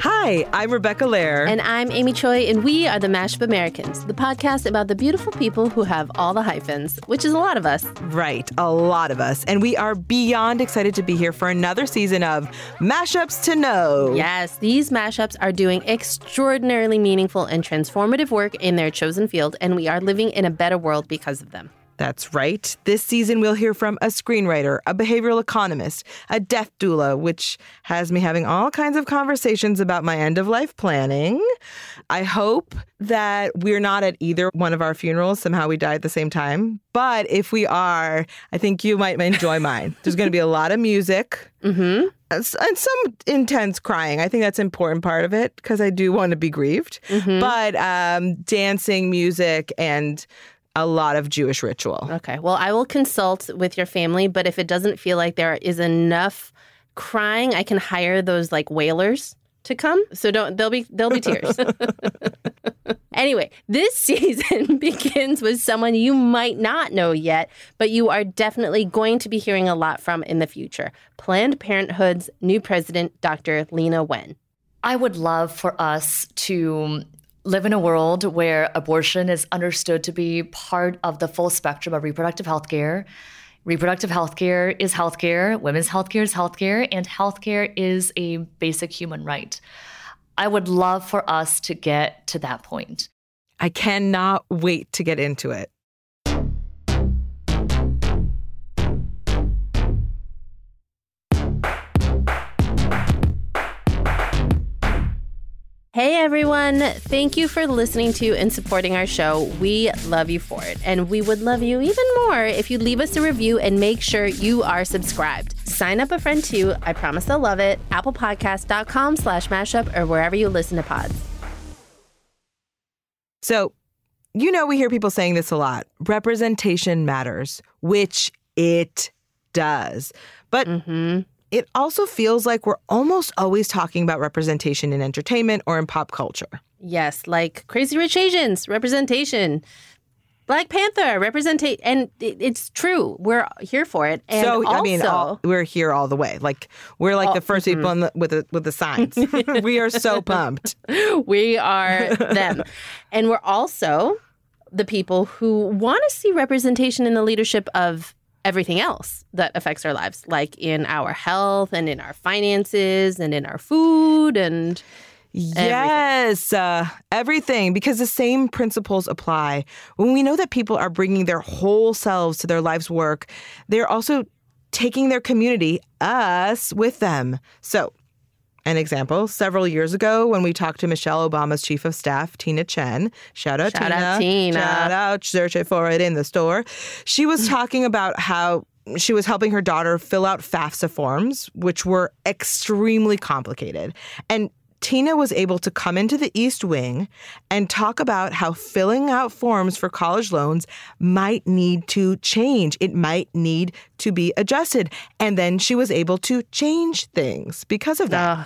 Hi, I'm Rebecca Lehrer. And I'm Amy Choi, and we are the Mashup Americans, the podcast about the beautiful people who have all the hyphens, which is a lot of us. Right, a lot of us. And we are beyond excited to be here for another season of Mashups to Know. Yes, these mashups are doing extraordinarily meaningful and transformative work in their chosen field, and we are living in a better world because of them. That's right. This season, we'll hear from a screenwriter, a behavioral economist, a death doula, which has me having all kinds of conversations about my end of life planning. I hope that we're not at either one of our funerals. Somehow we die at the same time. But if we are, I think you might enjoy mine. There's going to be a lot of music. Mm-hmm. And some intense crying. I think that's an important part of it because I do want to be grieved. Mm-hmm. But um, dancing, music, and a lot of Jewish ritual. Okay. Well, I will consult with your family, but if it doesn't feel like there is enough crying, I can hire those like wailers to come. So don't there'll be there'll be tears. anyway, this season begins with someone you might not know yet, but you are definitely going to be hearing a lot from in the future. Planned Parenthood's new president, Dr. Leana Wen. I would love for us to live in a world where abortion is understood to be part of the full spectrum of reproductive health care. Reproductive health care is health care, women's health care is health care, and health care is a basic human right. I would love for us to get to that point. I cannot wait to get into it. Hey everyone, thank you for listening to and supporting our show. We love you for it. And we would love you even more if you leave us a review and make sure you are subscribed. Sign up a friend too. I promise they'll love it. Applepodcast.com slash mashup or wherever you listen to pods. So, you know, we hear people saying this a lot. Representation matters, which it does. But mm-hmm it also feels like we're almost always talking about representation in entertainment or in pop culture. Yes, like Crazy Rich Asians, representation. Black Panther, representation, and it's true. We're here for it. And so also, I mean, all, we're here all the way. Like we're like all, the 1st mm-hmm. people the, with the with the signs. we are so pumped. We are them, and we're also the people who want to see representation in the leadership of everything else that affects our lives, like in our health and in our finances and in our food and Yes, everything. Uh, everything, because the same principles apply. When we know that people are bringing their whole selves to their life's work, they're also taking their community, us, with them. So, an example, several years ago when we talked to Michelle Obama's chief of staff, Tina Chen, shout out shout Tina, out Tina, shout out, search it for it in the store. She was talking about how she was helping her daughter fill out FAFSA forms, which were extremely complicated. And Tina was able to come into the East Wing and talk about how filling out forms for college loans might need to change. It might need to be adjusted. And then she was able to change things because of that. Uh,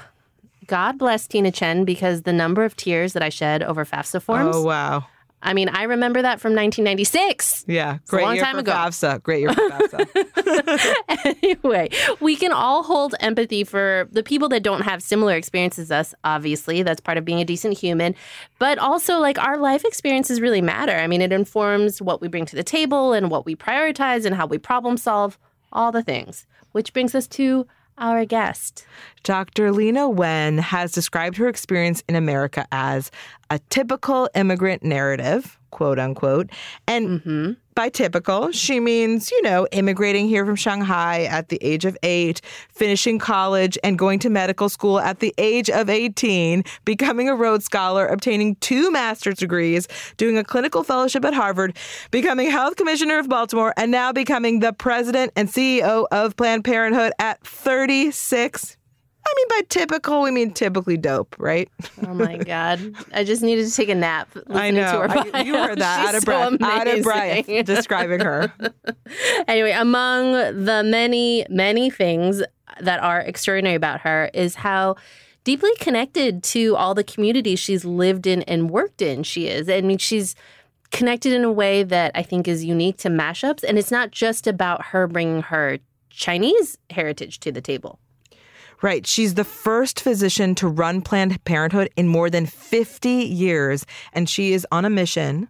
God bless Tina Chen because the number of tears that I shed over FAFSA forms. Oh, wow. I mean, I remember that from 1996. Yeah, great a long year time for ago. FAFSA. Great year for FAFSA. anyway, we can all hold empathy for the people that don't have similar experiences as us. Obviously, that's part of being a decent human. But also, like our life experiences really matter. I mean, it informs what we bring to the table and what we prioritize and how we problem solve. All the things, which brings us to our guest. Dr. Leana Wen has described her experience in America as a typical immigrant narrative, quote unquote. And mm-hmm. by typical, she means, you know, immigrating here from Shanghai at the age of eight, finishing college and going to medical school at the age of 18, becoming a Rhodes Scholar, obtaining two master's degrees, doing a clinical fellowship at Harvard, becoming health commissioner of Baltimore, and now becoming the president and CEO of Planned Parenthood at 36 I mean, by typical, we mean typically dope, right? Oh my god! I just needed to take a nap. I know. I, you heard that out of breath. So out of breath, describing her. anyway, among the many, many things that are extraordinary about her is how deeply connected to all the communities she's lived in and worked in. She is. I mean, she's connected in a way that I think is unique to mashups, and it's not just about her bringing her Chinese heritage to the table. Right. She's the first physician to run Planned Parenthood in more than 50 years, and she is on a mission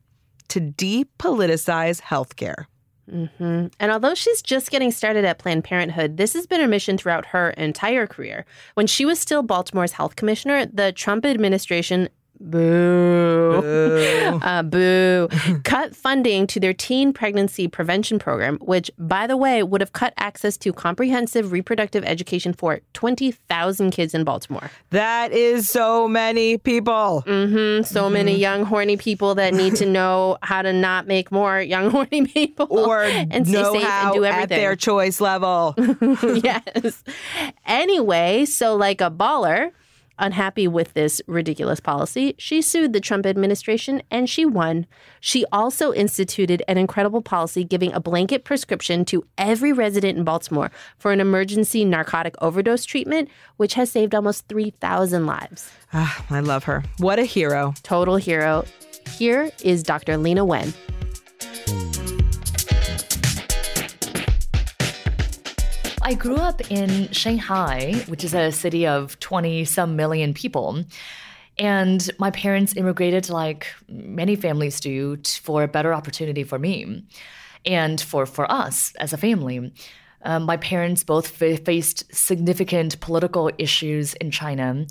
to depoliticize healthcare. Mm-hmm. And although she's just getting started at Planned Parenthood, this has been her mission throughout her entire career. When she was still Baltimore's health commissioner, the Trump administration Boo. Boo. Uh, boo. cut funding to their teen pregnancy prevention program, which, by the way, would have cut access to comprehensive reproductive education for 20,000 kids in Baltimore. That is so many people. Mm-hmm. So mm-hmm. many young, horny people that need to know how to not make more young, horny people. Or and know how and do everything. at their choice level. yes. Anyway, so like a baller, Unhappy with this ridiculous policy, she sued the Trump administration and she won. She also instituted an incredible policy giving a blanket prescription to every resident in Baltimore for an emergency narcotic overdose treatment, which has saved almost 3,000 lives. Ah, I love her. What a hero. Total hero. Here is Dr. Leana Wen. I grew up in Shanghai, which is a city of 20 some million people. And my parents immigrated, like many families do, for a better opportunity for me and for, for us as a family. Um, my parents both faced significant political issues in China.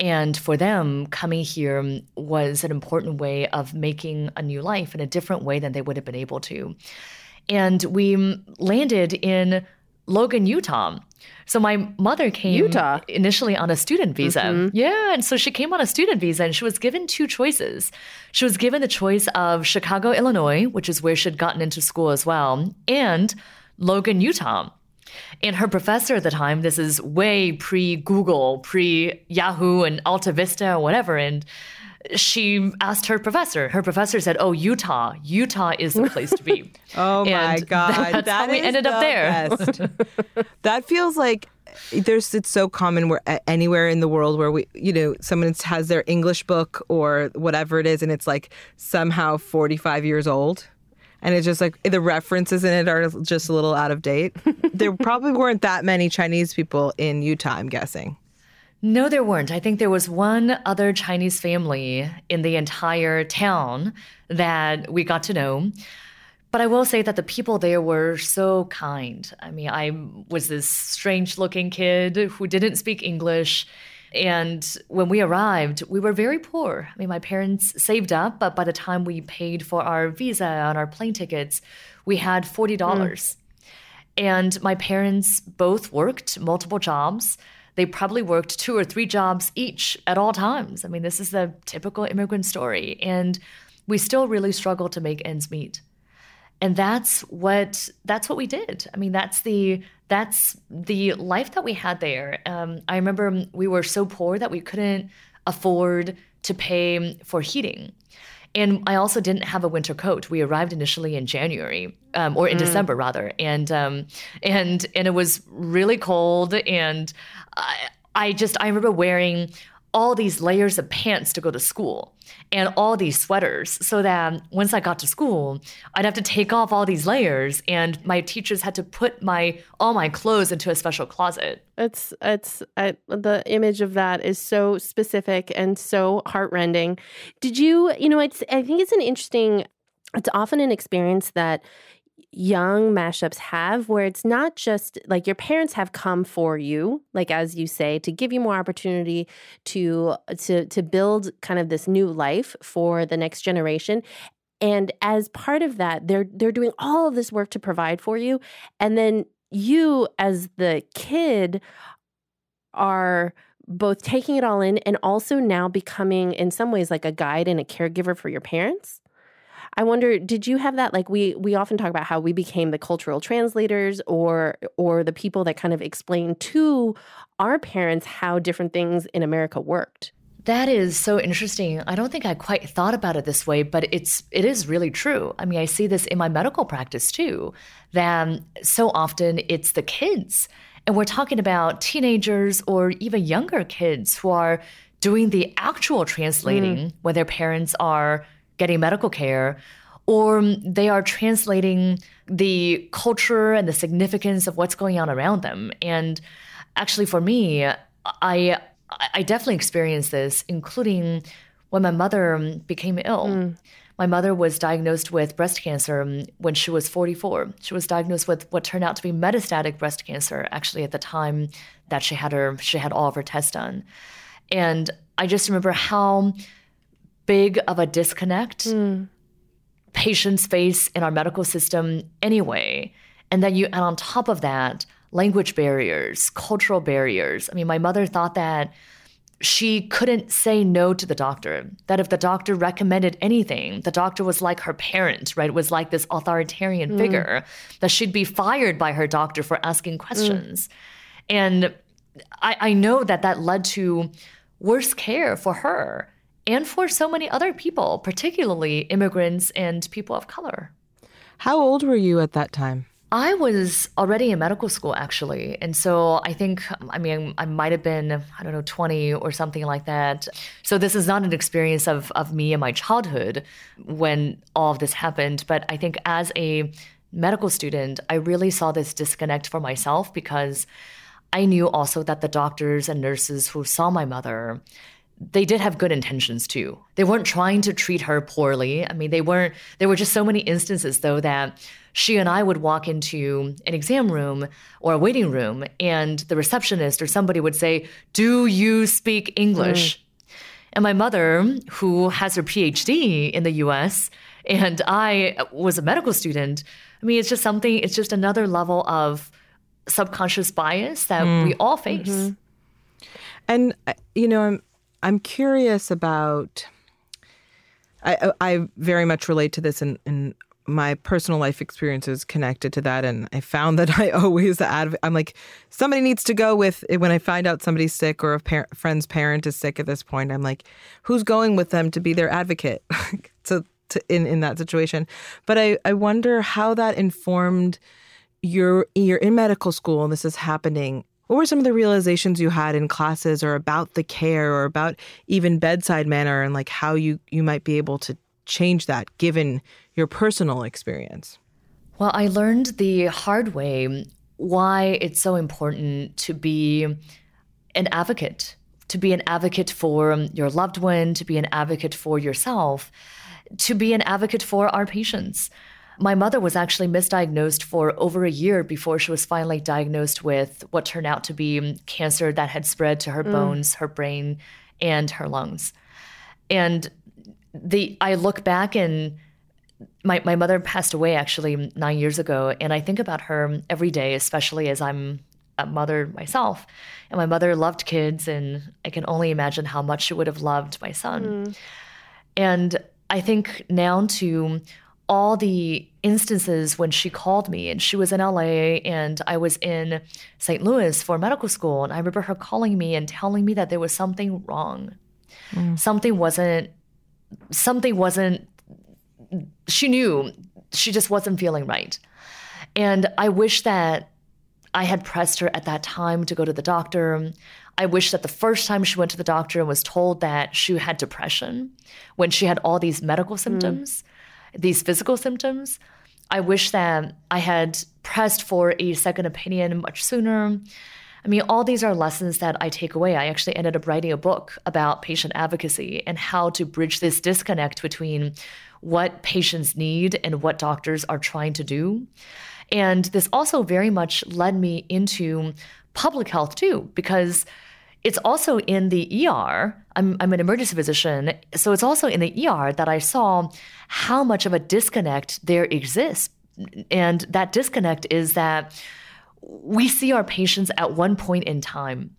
And for them, coming here was an important way of making a new life in a different way than they would have been able to. And we landed in Logan, Utah. So my mother came Utah initially on a student visa. Mm-hmm. Yeah, and so she came on a student visa and she was given two choices. She was given the choice of Chicago, Illinois, which is where she'd gotten into school as well, and Logan, Utah. And her professor at the time, this is way pre Google, pre Yahoo and Alta Vista or whatever, and she asked her professor. Her professor said, "Oh, Utah. Utah is the place to be." oh my god, that's that how we ended the up there. that feels like there's it's so common where anywhere in the world where we you know someone has their English book or whatever it is, and it's like somehow 45 years old. And it's just like the references in it are just a little out of date. there probably weren't that many Chinese people in Utah, I'm guessing. No, there weren't. I think there was one other Chinese family in the entire town that we got to know. But I will say that the people there were so kind. I mean, I was this strange looking kid who didn't speak English. And when we arrived, we were very poor. I mean, my parents saved up, but by the time we paid for our visa and our plane tickets, we had $40. Mm. And my parents both worked multiple jobs they probably worked two or three jobs each at all times. I mean, this is the typical immigrant story. And we still really struggle to make ends meet. And that's what that's what we did. I mean, that's the that's the life that we had there. Um, I remember we were so poor that we couldn't afford to pay for heating. And I also didn't have a winter coat. We arrived initially in January, um, or in mm. December rather, and um, and and it was really cold. And I, I just I remember wearing all these layers of pants to go to school and all these sweaters so that once I got to school, I'd have to take off all these layers and my teachers had to put my all my clothes into a special closet. It's it's I, the image of that is so specific and so heartrending. Did you, you know, it's I think it's an interesting it's often an experience that young mashups have where it's not just like your parents have come for you like as you say to give you more opportunity to to to build kind of this new life for the next generation. And as part of that they're they're doing all of this work to provide for you. And then you as the kid are both taking it all in and also now becoming in some ways like a guide and a caregiver for your parents I wonder, did you have that? Like we we often talk about how we became the cultural translators or or the people that kind of explain to our parents how different things in America worked. That is so interesting. I don't think I quite thought about it this way, but it's it is really true. I mean, I see this in my medical practice too. That so often it's the kids, and we're talking about teenagers or even younger kids who are doing the actual translating mm. when their parents are getting medical care or they are translating the culture and the significance of what's going on around them. And actually, for me, I I definitely experienced this, including when my mother became ill. Mm. My mother was diagnosed with breast cancer when she was 44. She was diagnosed with what turned out to be metastatic breast cancer actually at the time that she had her she had all of her tests done. And I just remember how big of a disconnect mm. patients face in our medical system anyway. And then you and on top of that, language barriers, cultural barriers. I mean, my mother thought that she couldn't say no to the doctor. That if the doctor recommended anything, the doctor was like her parent, right? It was like this authoritarian mm. figure, that she'd be fired by her doctor for asking questions. Mm. And I, I know that that led to worse care for her and for so many other people, particularly immigrants and people of color. How old were you at that time? I was already in medical school actually. And so I think, I mean, I might have been, I don't know, 20 or something like that. So this is not an experience of, of me and my childhood when all of this happened. But I think as a medical student, I really saw this disconnect for myself because I knew also that the doctors and nurses who saw my mother they did have good intentions too. They weren't trying to treat her poorly. I mean, they weren't, there were just so many instances though that she and I would walk into an exam room or a waiting room, and the receptionist or somebody would say, Do you speak English? Mm. And my mother, who has her PhD in the US, and I was a medical student, I mean, it's just something, it's just another level of subconscious bias that mm. we all face. Mm-hmm. And, uh, you know, I'm, I'm curious about. I, I very much relate to this in, in my personal life experiences connected to that and i found that i always adv- i'm like somebody needs to go with when i find out somebody's sick or a par- friend's parent is sick at this point i'm like who's going with them to be their advocate to, to in, in that situation but I, I wonder how that informed your you're in medical school and this is happening what were some of the realizations you had in classes or about the care or about even bedside manner and like how you you might be able to change that given your personal experience? Well, I learned the hard way why it's so important to be an advocate, to be an advocate for your loved one, to be an advocate for yourself, to be an advocate for our patients. My mother was actually misdiagnosed for over a year before she was finally diagnosed with what turned out to be cancer that had spread to her mm. bones, her brain, and her lungs. And the I look back and my, my mother passed away actually nine years ago, and I think about her every day, especially as I'm a mother myself. And my mother loved kids, and I can only imagine how much she would have loved my son. Mm. And I think now to all the instances when she called me and she was in LA and I was in St. Louis for medical school. And I remember her calling me and telling me that there was something wrong. Mm. Something wasn't something wasn't, she knew she just wasn't feeling right. And I wish that I had pressed her at that time to go to the doctor. I wish that the first time she went to the doctor and was told that she had depression when she had all these medical symptoms, mm. These physical symptoms. I wish that I had pressed for a second opinion much sooner. I mean, all these are lessons that I take away. I actually ended up writing a book about patient advocacy and how to bridge this disconnect between what patients need and what doctors are trying to do. And this also very much led me into public health too, because it's also in the ER. I'm, I'm an emergency physician. So it's also in the ER that I saw how much of a disconnect there exists. And that disconnect is that we see our patients at one point in time.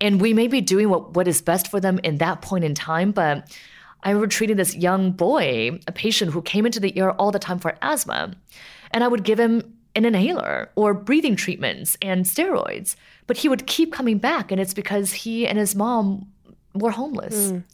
And we may be doing what, what is best for them in that point in time, but I remember treating this young boy, a patient who came into the ER all the time for asthma. And I would give him an inhaler or breathing treatments and steroids. But he would keep coming back, and it's because he and his mom were homeless. Mm.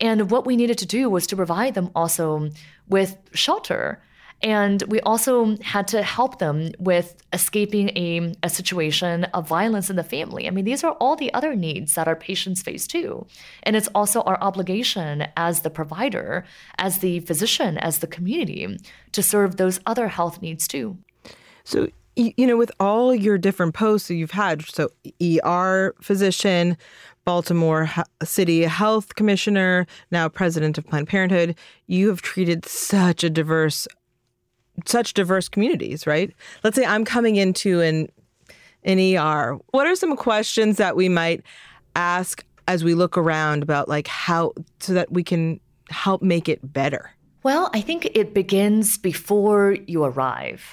And what we needed to do was to provide them also with shelter And we also had to help them with escaping a, a situation of violence in the family. I mean, these are all the other needs that our patients face too. And it's also our obligation as the provider, as the physician, as the community to serve those other health needs too. So, you know, with all your different posts that you've had, so ER physician, Baltimore City Health Commissioner, now president of Planned Parenthood, you have treated such a diverse such diverse communities, right? Let's say I'm coming into an an ER. What are some questions that we might ask as we look around about like how so that we can help make it better? Well, I think it begins before you arrive.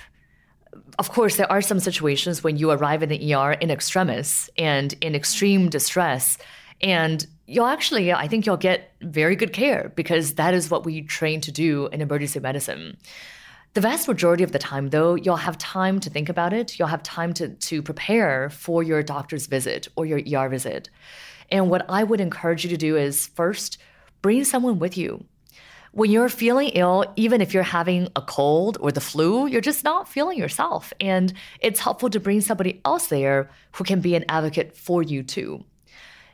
Of course, there are some situations when you arrive in the ER in extremis and in extreme distress. And you'll actually, I think you'll get very good care because that is what we train to do in emergency medicine. The vast majority of the time, though, you'll have time to think about it. You'll have time to, to prepare for your doctor's visit or your ER visit. And what I would encourage you to do is first, bring someone with you. When you're feeling ill, even if you're having a cold or the flu, you're just not feeling yourself. And it's helpful to bring somebody else there who can be an advocate for you too.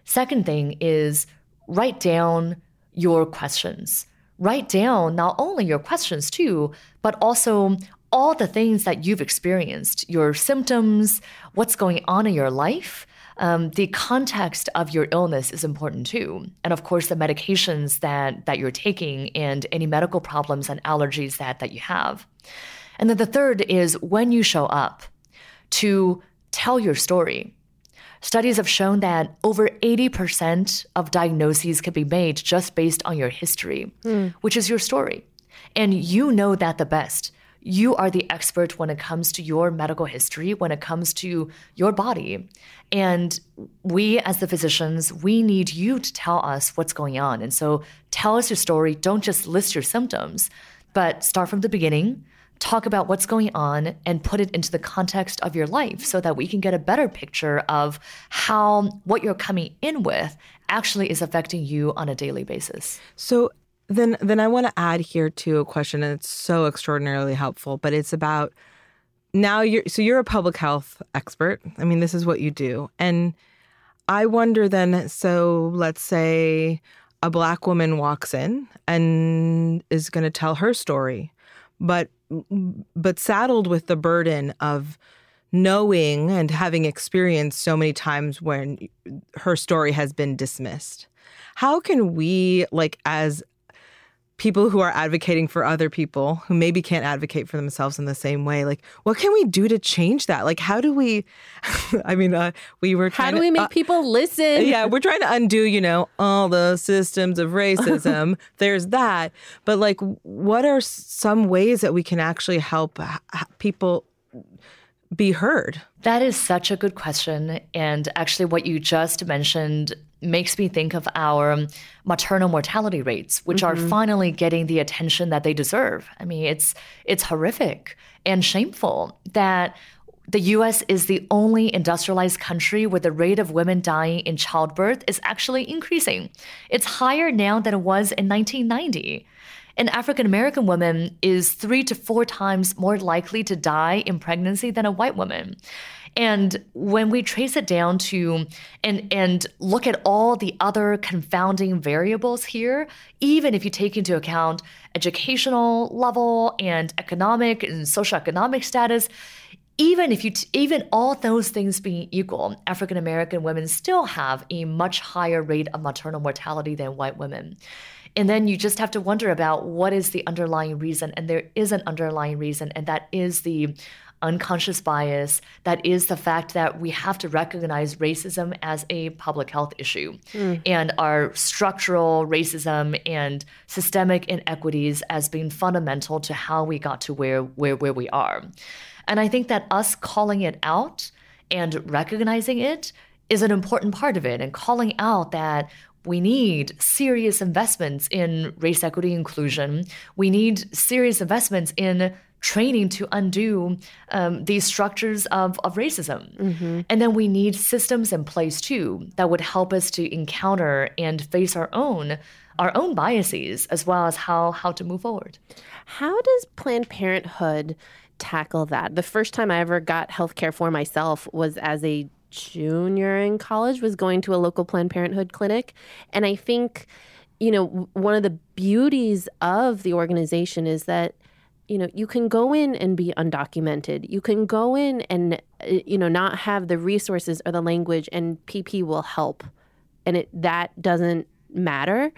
Second thing is write down your questions write down not only your questions too, but also all the things that you've experienced, your symptoms, what's going on in your life. Um, the context of your illness is important too. And of course, the medications that, that you're taking and any medical problems and allergies that, that you have. And then the third is when you show up to tell your story. Studies have shown that over 80% of diagnoses can be made just based on your history, mm. which is your story. And you know that the best. You are the expert when it comes to your medical history, when it comes to your body. And we, as the physicians, we need you to tell us what's going on. And so tell us your story. Don't just list your symptoms, but start from the beginning talk about what's going on and put it into the context of your life so that we can get a better picture of how what you're coming in with actually is affecting you on a daily basis. So then then I want to add here to a question and it's so extraordinarily helpful, but it's about now you're so you're a public health expert. I mean, this is what you do. And I wonder then so let's say a black woman walks in and is going to tell her story but but saddled with the burden of knowing and having experienced so many times when her story has been dismissed how can we like as people who are advocating for other people who maybe can't advocate for themselves in the same way like what can we do to change that? Like how do we i mean uh, we were how do we make uh, people listen? Yeah we're trying to undo you know all the systems of racism. There's that. But like what are some ways that we can actually help people be heard that is such a good question and actually what you just mentioned makes me think of our maternal mortality rates, which mm-hmm. are finally getting the attention that they deserve. I mean, it's it's horrific and shameful that the US is the only industrialized country where the rate of women dying in childbirth is actually increasing. It's higher now than it was in 1990. An African American woman is three to four times more likely to die in pregnancy than a white woman. And when we trace it down to and and look at all the other confounding variables here, even if you take into account educational level and economic and socioeconomic status, even if you t- even all those things being equal, African American women still have a much higher rate of maternal mortality than white women. And then you just have to wonder about what is the underlying reason. And there is an underlying reason, and that is the unconscious bias that is the fact that we have to recognize racism as a public health issue mm. and our structural racism and systemic inequities as being fundamental to how we got to where where, where we are. And I think that us calling it out and recognizing it is an important part of it and calling out that we need serious investments in race equity inclusion. We need serious investments in training to undo um, these structures of, of racism. Mm-hmm. And then we need systems in place too that would help us to encounter and face our own our own biases as well as how how to move forward. How does Planned Parenthood tackle that? The first time I ever got health care for myself was as a junior in college was going to a local Planned Parenthood clinic. And I think you know one of the beauties of the organization is that you know you can go in and be undocumented. You can go in and uh, you know not have the resources or the language and pp will help. And it that doesn't matter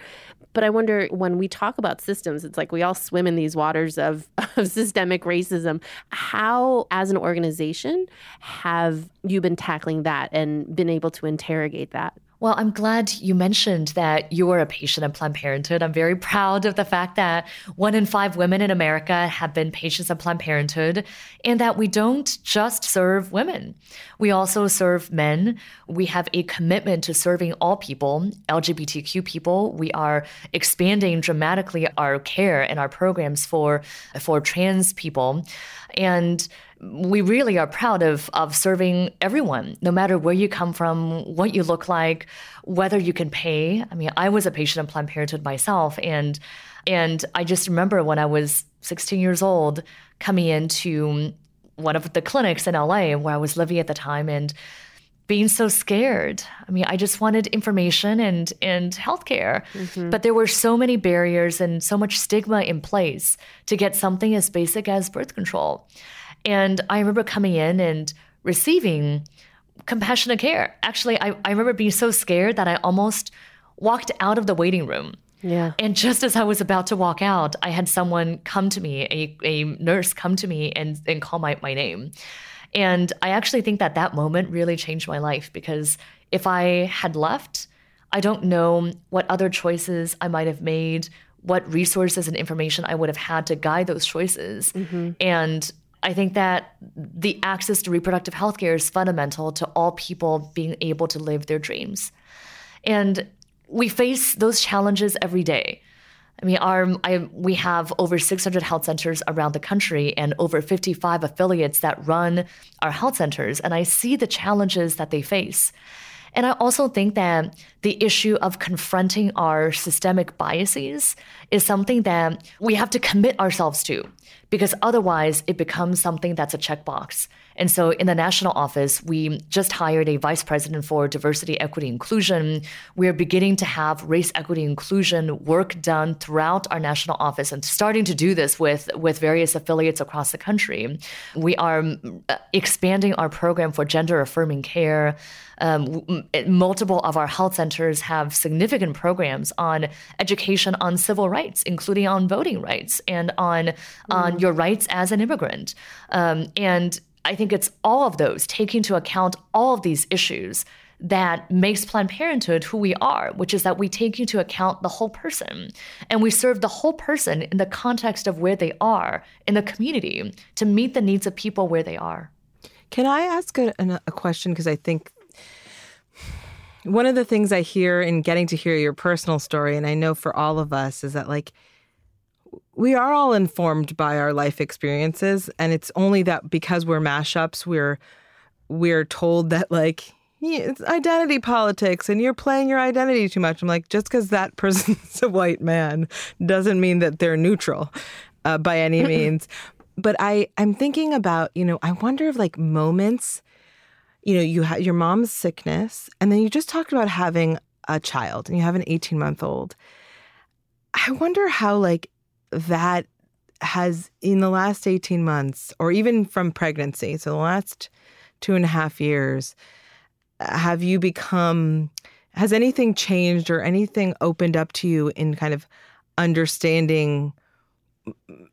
but i wonder when we talk about systems it's like we all swim in these waters of, of systemic racism. How as an organization have you been tackling that and been able to interrogate that well, I'm glad you mentioned that you are a patient of Planned Parenthood. I'm very proud of the fact that one in five women in America have been patients of Planned Parenthood and that we don't just serve women. We also serve men. We have a commitment to serving all people, LGBTQ people. We are expanding dramatically our care and our programs for, for trans people. And we really are proud of of serving everyone, no matter where you come from, what you look like, whether you can pay. I mean, I was a patient of Planned Parenthood myself, and and I just remember when I was 16 years old, coming into one of the clinics in LA where I was living at the time, and being so scared. I mean, I just wanted information and and healthcare. Mm-hmm. But there were so many barriers and so much stigma in place to get something as basic as birth control. And I remember coming in and receiving compassionate care. Actually, I, I remember being so scared that I almost walked out of the waiting room. Yeah. And just as I was about to walk out, I had someone come to me, a, a nurse come to me and, and call my, my name. And I actually think that that moment really changed my life because if I had left, I don't know what other choices I might have made, what resources and information I would have had to guide those choices. Mm-hmm. And I think that the access to reproductive health care is fundamental to all people being able to live their dreams. And we face those challenges every day. I mean, our, I, we have over 600 health centers around the country and over 55 affiliates that run our health centers. And I see the challenges that they face. And I also think that the issue of confronting our systemic biases is something that we have to commit ourselves to because otherwise it becomes something that's a checkbox. And so in the national office, we just hired a vice president for diversity, equity, inclusion. We're beginning to have race, equity, inclusion work done throughout our national office and starting to do this with, with various affiliates across the country. We are uh, expanding our program for gender affirming care. Um, multiple of our health centers have significant programs on education on civil rights, including on voting rights and on mm. on your rights as an immigrant. Um, and I think it's all of those, taking into account all of these issues that makes Planned Parenthood who we are, which is that we take into account the whole person and we serve the whole person in the context of where they are in the community to meet the needs of people where they are. Can I ask a, a question? Because I think one of the things I hear in getting to hear your personal story, and I know for all of us, is that like we are all informed by our life experiences, and it's only that because we're mashups, we're we're told that like it's identity politics and you're playing your identity too much. I'm like, just because that person's a white man doesn't mean that they're neutral uh, by any means. but I, I'm thinking about, you know, I wonder if like moments you know, you have your mom's sickness, and then you just talked about having a child and you have an 18 month old. I wonder how, like, that has in the last 18 months, or even from pregnancy, so the last two and a half years, have you become, has anything changed or anything opened up to you in kind of understanding,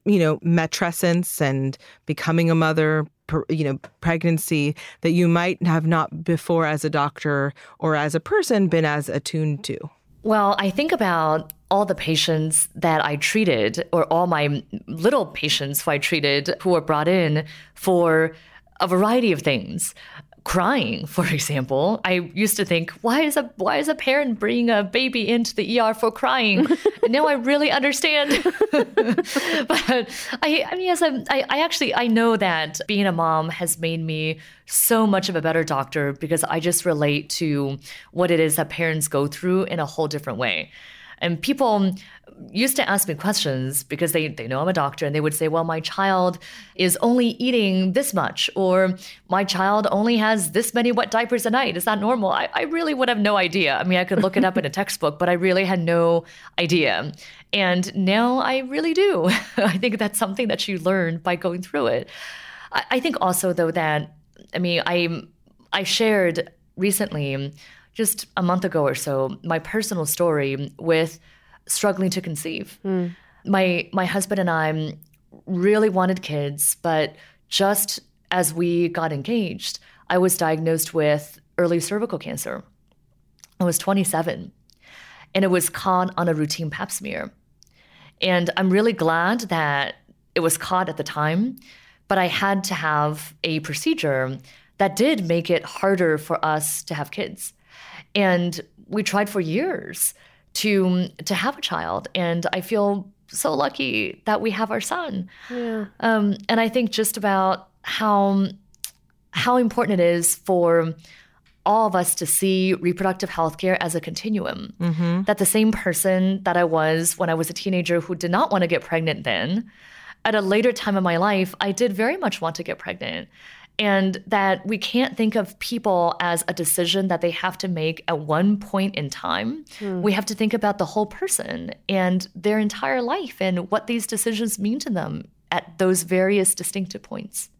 you know, matrescence and becoming a mother, you know pregnancy that you might have not before as a doctor or as a person been as attuned to? Well i think about all the patients that i treated or all my little patients who i treated who were brought in for a variety of things crying, for example. I used to think, why is a why is a parent bringing a baby into the ER for crying? and now I really understand. but I, I mean, as a, I, I actually I know that being a mom has made me so much of a better doctor because I just relate to what it is that parents go through in a whole different way. And people used to ask me questions because they, they know I'm a doctor and they would say, well, my child is only eating this much, or my child only has this many wet diapers a night. Is that normal? I, I really would have no idea. I mean, I could look it up in a textbook, but I really had no idea. And now I really do. I think that's something that you learn by going through it. I, I think also, though, that, I mean, I, I shared recently, just a month ago or so, my personal story with struggling to conceive. Mm. My my husband and I really wanted kids, but just as we got engaged, I was diagnosed with early cervical cancer. I was 27, and it was caught on a routine pap smear. And I'm really glad that it was caught at the time, but I had to have a procedure that did make it harder for us to have kids. And we tried for years to to have a child and i feel so lucky that we have our son yeah. um, and i think just about how how important it is for all of us to see reproductive health care as a continuum mm-hmm. that the same person that i was when i was a teenager who did not want to get pregnant then at a later time in my life i did very much want to get pregnant and that we can't think of people as a decision that they have to make at one point in time. Mm. We have to think about the whole person and their entire life and what these decisions mean to them at those various distinctive points.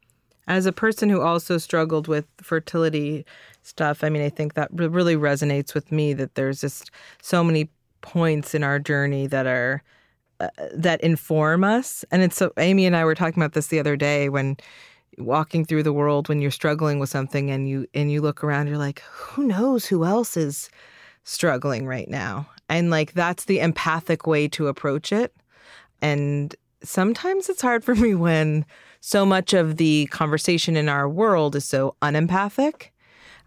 As a person who also struggled with fertility stuff, I mean, I think that really resonates with me that there's just so many points in our journey that are uh, that inform us. And it's so Amy and I were talking about this the other day when walking through the world when you're struggling with something and you and you look around you're like who knows who else is struggling right now and like that's the empathic way to approach it and sometimes it's hard for me when so much of the conversation in our world is so unempathic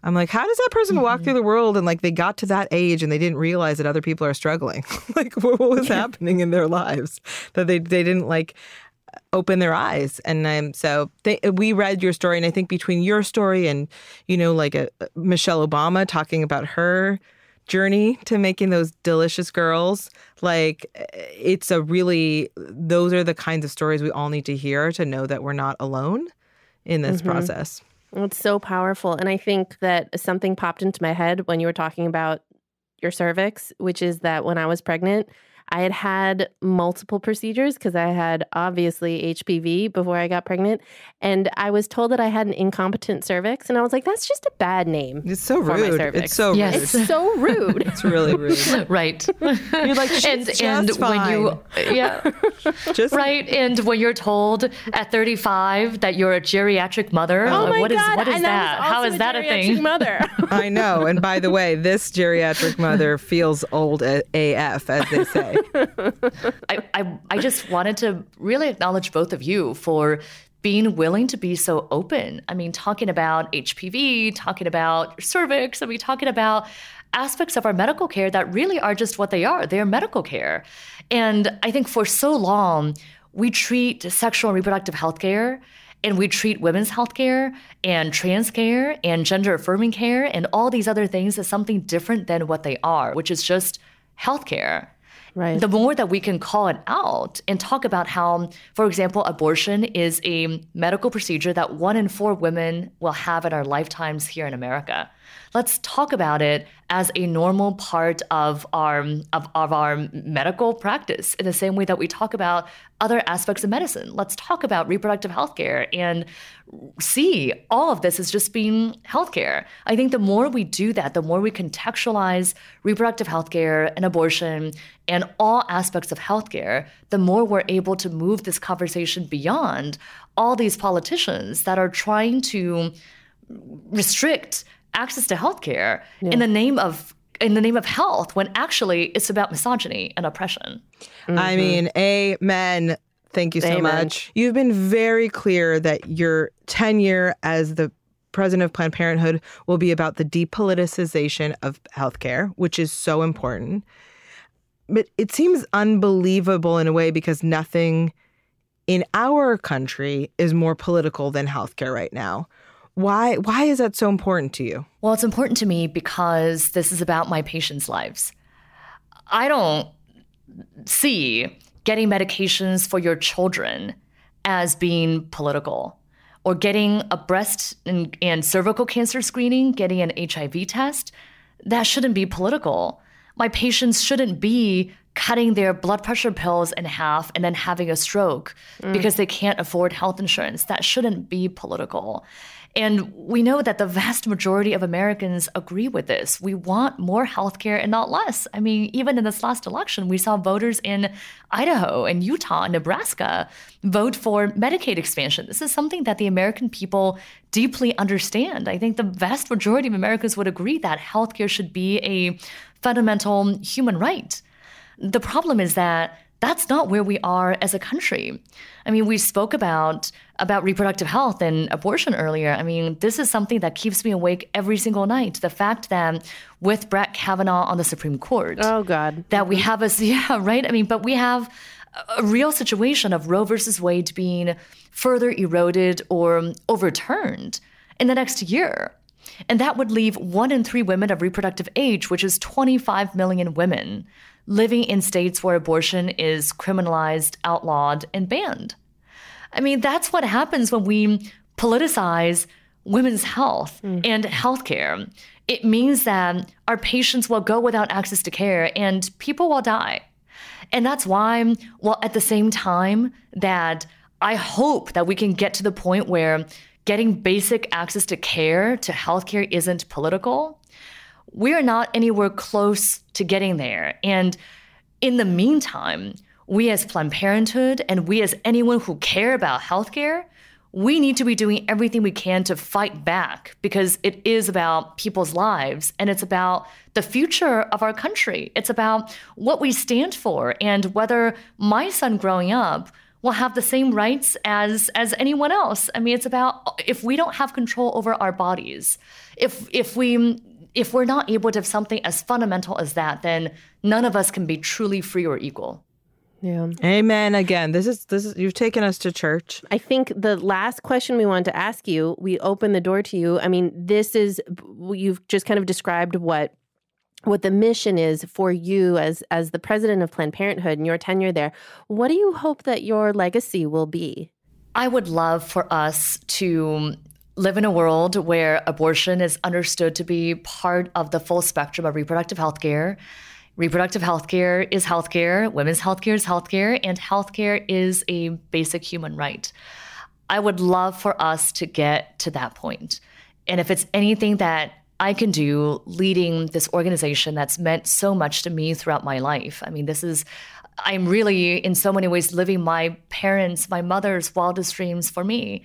I'm like, how does that person mm-hmm. walk through the world and like they got to that age and they didn't realize that other people are struggling? like, what, what was happening in their lives that they they didn't like open their eyes. And um, so they, we read your story, and I think between your story and you know, like a, uh, Michelle Obama talking about her journey to making those delicious girls, like it's a really those are the kinds of stories we all need to hear to know that we're not alone in this mm-hmm. process. It's so powerful, and I think that something popped into my head when you were talking about your cervix, which is that when I was pregnant I had had multiple procedures because I had obviously HPV before I got pregnant. And I was told that I had an incompetent cervix. And I was like, that's just a bad name. It's so rude. It's so yes. rude. It's so rude. it's really rude. right. You're like, and, and when you, yeah. just right. And when you're told at 35 that you're a geriatric mother, oh uh, my what God. is what is and that? How is that a thing? Mother. I know. And by the way, this geriatric mother feels old AF, as they say. I, I, I just wanted to really acknowledge both of you for being willing to be so open. I mean, talking about HPV, talking about cervix, I mean, talking about aspects of our medical care that really are just what they are. They're medical care. And I think for so long, we treat sexual and reproductive health care and we treat women's health care and trans care and gender affirming care and all these other things as something different than what they are, which is just healthcare. Right. The more that we can call it out and talk about how, for example, abortion is a medical procedure that one in four women will have in our lifetimes here in America let's talk about it as a normal part of our of, of our medical practice in the same way that we talk about other aspects of medicine. Let's talk about reproductive health care and see all of this as just being healthcare. I think the more we do that, the more we contextualize reproductive health care and abortion and all aspects of healthcare, the more we're able to move this conversation beyond all these politicians that are trying to restrict access to healthcare yeah. in the name of in the name of health when actually it's about misogyny and oppression. Mm-hmm. I mean, amen. Thank you so amen. much. You've been very clear that your tenure as the president of Planned Parenthood will be about the depoliticization of healthcare, which is so important. But it seems unbelievable in a way because nothing in our country is more political than healthcare right now. Why why is that so important to you? Well, it's important to me because this is about my patients' lives. I don't see getting medications for your children as being political or getting a breast and, and, cervical cancer screening, getting an HIV test. That shouldn't be political. My patients shouldn't be cutting their blood pressure pills in half and then having a stroke mm. because they can't afford health insurance. That shouldn't be political. And we know that the vast majority of Americans agree with this. We want more healthcare and not less. I mean, even in this last election, we saw voters in Idaho and Utah and Nebraska vote for Medicaid expansion. This is something that the American people deeply understand. I think the vast majority of Americans would agree that healthcare should be a fundamental human right. The problem is that that's not where we are as a country. I mean, we spoke about about reproductive health and abortion earlier. I mean, this is something that keeps me awake every single night. The fact that with Brett Kavanaugh on the Supreme Court, oh god, that we have a yeah, right? I mean, but we have a real situation of Roe versus Wade being further eroded or overturned in the next year. And that would leave one in three women of reproductive age, which is 25 million women, living in states where abortion is criminalized, outlawed, and banned. I mean, that's what happens when we politicize women's health mm. and healthcare. It means that our patients will go without access to care and people will die. And that's why, well, at the same time that I hope that we can get to the point where getting basic access to care, to healthcare, isn't political we are not anywhere close to getting there. And in the meantime, we as Planned Parenthood and we as anyone who care about healthcare, we need to be doing everything we can to fight back because it is about people's lives and it's about the future of our country. It's about what we stand for and whether my son growing up will have the same rights as as anyone else. I mean, it's about if we don't have control over our bodies, if if we if we're not able to have something as fundamental as that, then none of us can be truly free or equal. Yeah. Amen. Again, this is this is you've taken us to church. I think the last question we wanted to ask you, we open the door to you. I mean, this is you've just kind of described what what the mission is for you as as the president of Planned Parenthood and your tenure there. What do you hope that your legacy will be? I would love for us to live in a world where abortion is understood to be part of the full spectrum of reproductive health care. Reproductive health care is health care, women's health care is health care, and health care is a basic human right. I would love for us to get to that point. And if it's anything that I can do leading this organization that's meant so much to me throughout my life, I mean, this is I'm really, in so many ways, living my parents, my mother's wildest dreams for me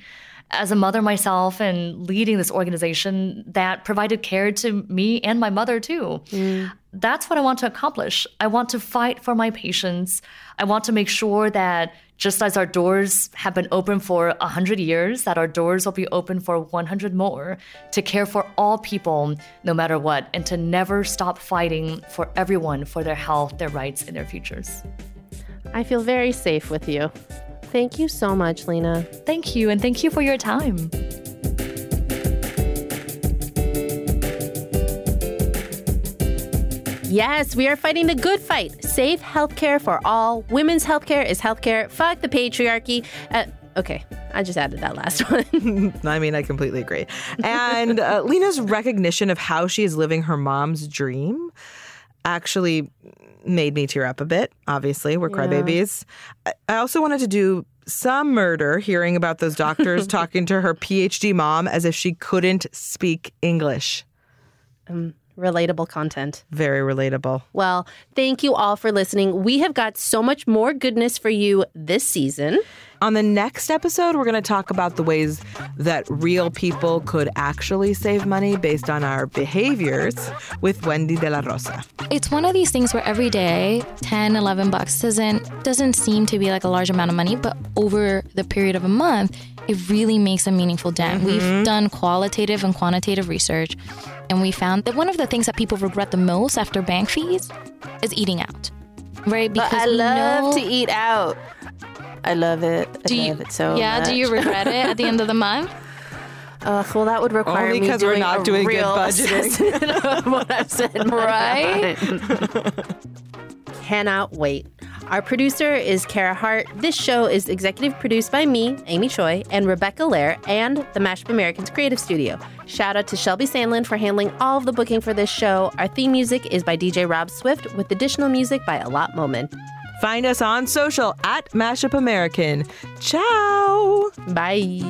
as a mother myself and leading this organization that provided care to me and my mother too. Mm. That's what I want to accomplish. I want to fight for my patients. I want to make sure that just as our doors have been open for 100 years, that our doors will be open for 100 more to care for all people, no matter what, and to never stop fighting for everyone for their health, their rights, and their futures. I feel very safe with you. Thank you so much, Leana. Thank you, and thank you for your time. Yes, we are fighting the good fight. Safe healthcare for all. Women's healthcare is healthcare. Fuck the patriarchy. Uh, okay, I just added that last one. I mean, I completely agree. And uh, Leana's recognition of how she is living her mom's dream actually made me tear up a bit. Obviously, we're yeah. crybabies. I also wanted to do some murder hearing about those doctors talking to her PhD mom as if she couldn't speak English. Um, relatable content. Very relatable. Well, thank you all for listening. We have got so much more goodness for you this season. On the next episode, we're going to talk about the ways that real people could actually save money based on our behaviors with Wendy de la Rosa. It's one of these things where every day 10, 11 bucks doesn't doesn't seem to be like a large amount of money, but over the period of a month, it really makes a meaningful dent. Mm-hmm. We've done qualitative and quantitative research and we found that one of the things that people regret the most after bank fees is eating out. Right? Because but I love know... to eat out. I love it. I do love you, it so Yeah, much. do you regret it at the end of the month? Uh, well, that would require Only because we're not doing good budgeting. what I've said, right? Cannot wait. Our producer is Kara Hart. This show is executive produced by me, Amy Choi, and Rebecca Lehrer, and the Mash-Up Americans Creative Studio. Shout out to Shelby Sandlin for handling all of the booking for this show. Our theme music is by DJ Rob Swift, with additional music by Alot Moment. Find us on social at Mashup American. Ciao. Bye.